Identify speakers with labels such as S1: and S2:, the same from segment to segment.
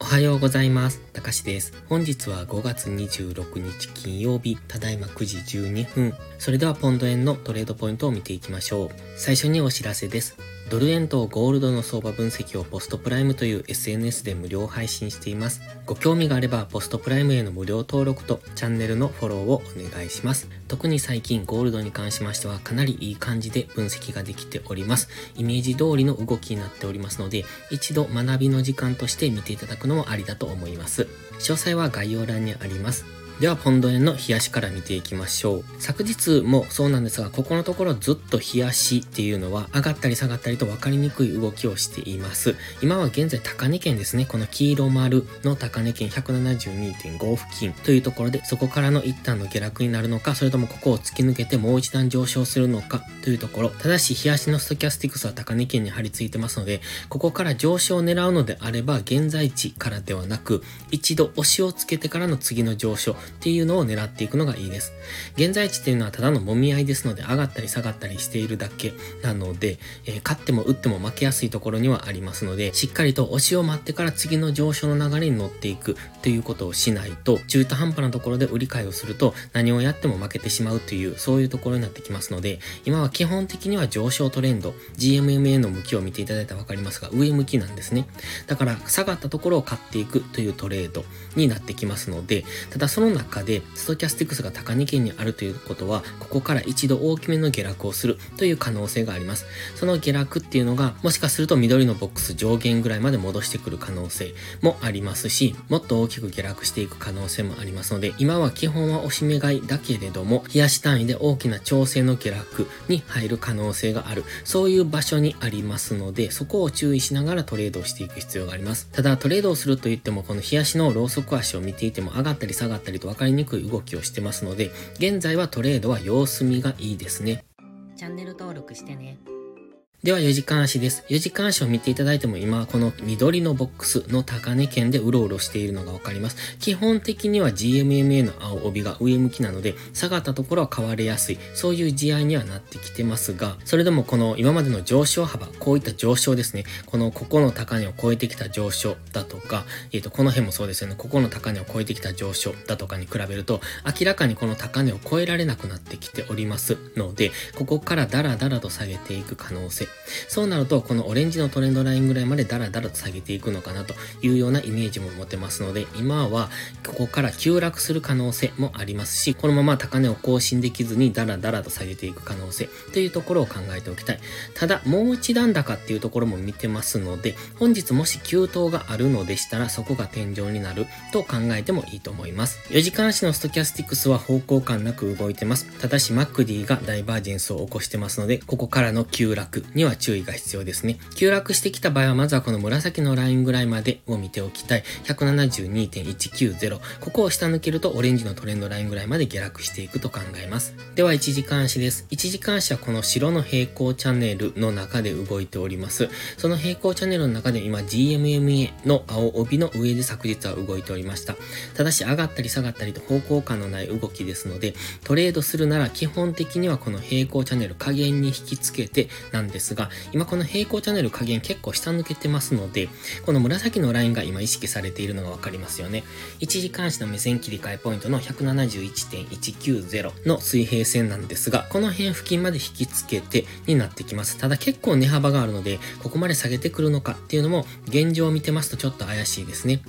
S1: おはようございます。たかしです。本日は5月26日金曜日、ただいま9時12分。それではポンド円のトレードポイントを見ていきましょう。最初にお知らせです。ドル円とゴールドの相場分析をポストプライムという SNS で無料配信しています。ご興味があればポストプライムへの無料登録とチャンネルのフォローをお願いします。特に最近ゴールドに関しましてはかなりいい感じで分析ができております。イメージ通りの動きになっておりますので、一度学びの時間として見ていただくのもありだと思います。詳細は概要欄にあります。では、ポンド円の冷やしから見ていきましょう。昨日もそうなんですが、ここのところずっと冷やしっていうのは上がったり下がったりと分かりにくい動きをしています。今は現在高値圏ですね。この黄色丸の高値圏172.5付近というところで、そこからの一旦の下落になるのか、それともここを突き抜けてもう一段上昇するのかというところ。ただし、冷やしのストキャスティクスは高値圏に張り付いてますので、ここから上昇を狙うのであれば、現在地からではなく、一度押しをつけてからの次の上昇っていうのを狙っていくのがいいです。現在地っていうのはただの揉み合いですので、上がったり下がったりしているだけなので、えー、勝っても打っても負けやすいところにはありますので、しっかりと押しを待ってから次の上昇の流れに乗っていくということをしないと、中途半端なところで売り買いをすると、何をやっても負けてしまうという、そういうところになってきますので、今は基本的には上昇トレンド、GMMA の向きを見ていただいたらわかりますが、上向きなんですね。だから、下がったところを買っていくというトレードになってきますので、ただその中で、ストキャスティクスが高値圏にあるということは、ここから一度大きめの下落をするという可能性があります。その下落っていうのが、もしかすると緑のボックス上限ぐらいまで戻してくる可能性もありますし、もっと大きく下落していく可能性もありますので、今は基本は押し目買いだけれども、冷やし単位で大きな調整の下落に入る可能性がある、そういう場所にありますので、そこを注意しながらトレードをしていく必要があります。ただ、トレードをすると言っても、この冷やしのローソク足を見ていても上がったり下がったりと分かりにくい動きをしてますので、現在はトレードは様子見がいいですね。チャンネル登録してね。では4時間足です。4時間足を見ていただいても今この緑のボックスの高値圏でうろうろしているのがわかります。基本的には GMMA の青帯が上向きなので下がったところは買われやすい。そういう地合いにはなってきてますが、それでもこの今までの上昇幅、こういった上昇ですね。このここの高値を超えてきた上昇だとか、えっ、ー、と、この辺もそうですよね。ここの高値を超えてきた上昇だとかに比べると明らかにこの高値を超えられなくなってきておりますので、ここからダラダラと下げていく可能性そうなると、このオレンジのトレンドラインぐらいまでダラダラと下げていくのかなというようなイメージも持てますので、今はここから急落する可能性もありますし、このまま高値を更新できずにダラダラと下げていく可能性というところを考えておきたい。ただ、もう一段高っていうところも見てますので、本日もし急騰があるのでしたら、そこが天井になると考えてもいいと思います。4時間足のストキャスティックスは方向感なく動いてます。ただし、マックディがダイバージェンスを起こしてますので、ここからの急落には注意が必要ですね。急落してきた場合は、まずはこの紫のラインぐらいまでを見ておきたい。172.190。ここを下抜けるとオレンジのトレンドラインぐらいまで下落していくと考えます。では、1時間足です。1時間足はこの白の平行チャンネルの中で動いております。その平行チャンネルの中で今 GMMA の青帯の上で昨日は動いておりました。ただし上がったり下がったりと方向感のない動きですので、トレードするなら基本的にはこの平行チャンネル加減に引きつけてなんですですが、今この平行チャンネル加減結構下抜けてますので、この紫のラインが今意識されているのがわかりますよね。1時間足の目線切り替えポイントの171.190の水平線なんですが、この辺付近まで引きつけてになってきます。ただ結構値幅があるので、ここまで下げてくるのかっていうのも現状を見てますとちょっと怪しいですね。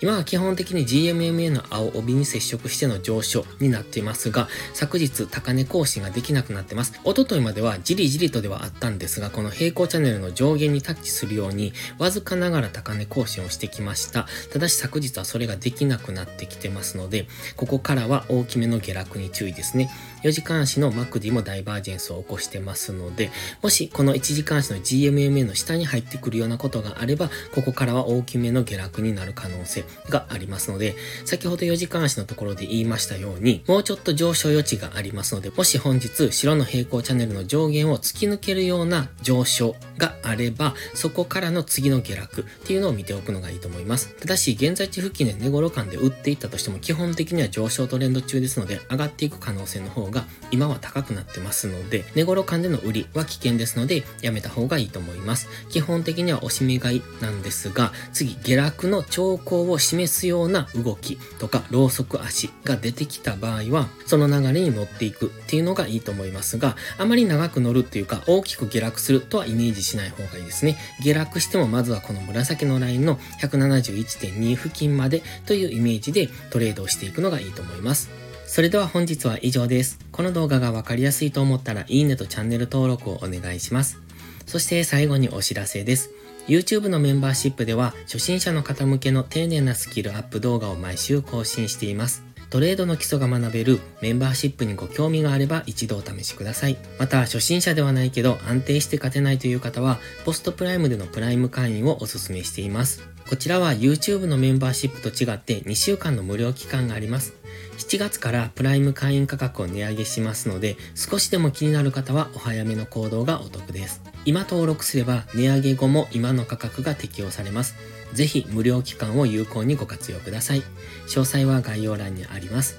S1: 今は基本的に GMMA の青帯に接触しての上昇になっていますが、昨日高値更新ができなくなってます。おとといまではじりじりとではあったんですが、この平行チャンネルの上限にタッチするように、わずかながら高値更新をしてきました。ただし昨日はそれができなくなってきてますので、ここからは大きめの下落に注意ですね。4時間足のマクディもダイバージェンスを起こしてますので、もしこの1時間足の GMMA の下に入ってくるようなことがあれば、ここからは大きめの下落になる可能性がありますので、先ほど4時間足のところで言いましたように、もうちょっと上昇余地がありますので、もし本日白の平行チャンネルの上限を突き抜けるような上昇があれば、そこからの次の下落っていうのを見ておくのがいいと思います。ただし、現在地付近で値頃感で売っていったとしても、基本的には上昇トレンド中ですので、上がっていく可能性の方が今は高くなってますので、値頃感での売りは危険ですので、やめた方がいいと思います。基本的にはおしめ買いなんですが、次、下落の兆候を示すような動きとか、ローソク足が出てきた場合は、その流れに乗っていくっていうのがいいと思いますが、あまり長く乗るっていうか、大きく下落するとはイメージしない方がいいですね。下落してもまずはこの紫のラインの171.2付近までというイメージでトレードをしていくのがいいと思います。それでは本日は以上です。この動画がわかりやすいと思ったらいいねとチャンネル登録をお願いします。そして最後にお知らせです。YouTube のメンバーシップでは初心者の方向けの丁寧なスキルアップ動画を毎週更新しています。トレードの基礎が学べるメンバーシップにご興味があれば一度お試しください。また、初心者ではないけど安定して勝てないという方は、ポストプライムでのプライム会員をお勧めしています。こちらは YouTube のメンバーシップと違って2週間の無料期間があります。7月からプライム会員価格を値上げしますので、少しでも気になる方はお早めの行動がお得です。今登録すれば値上げ後も今の価格が適用されます。ぜひ無料期間を有効にご活用ください。詳細は概要欄にあります。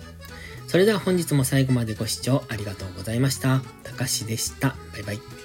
S1: それでは本日も最後までご視聴ありがとうございました。たかしでした。バイバイ。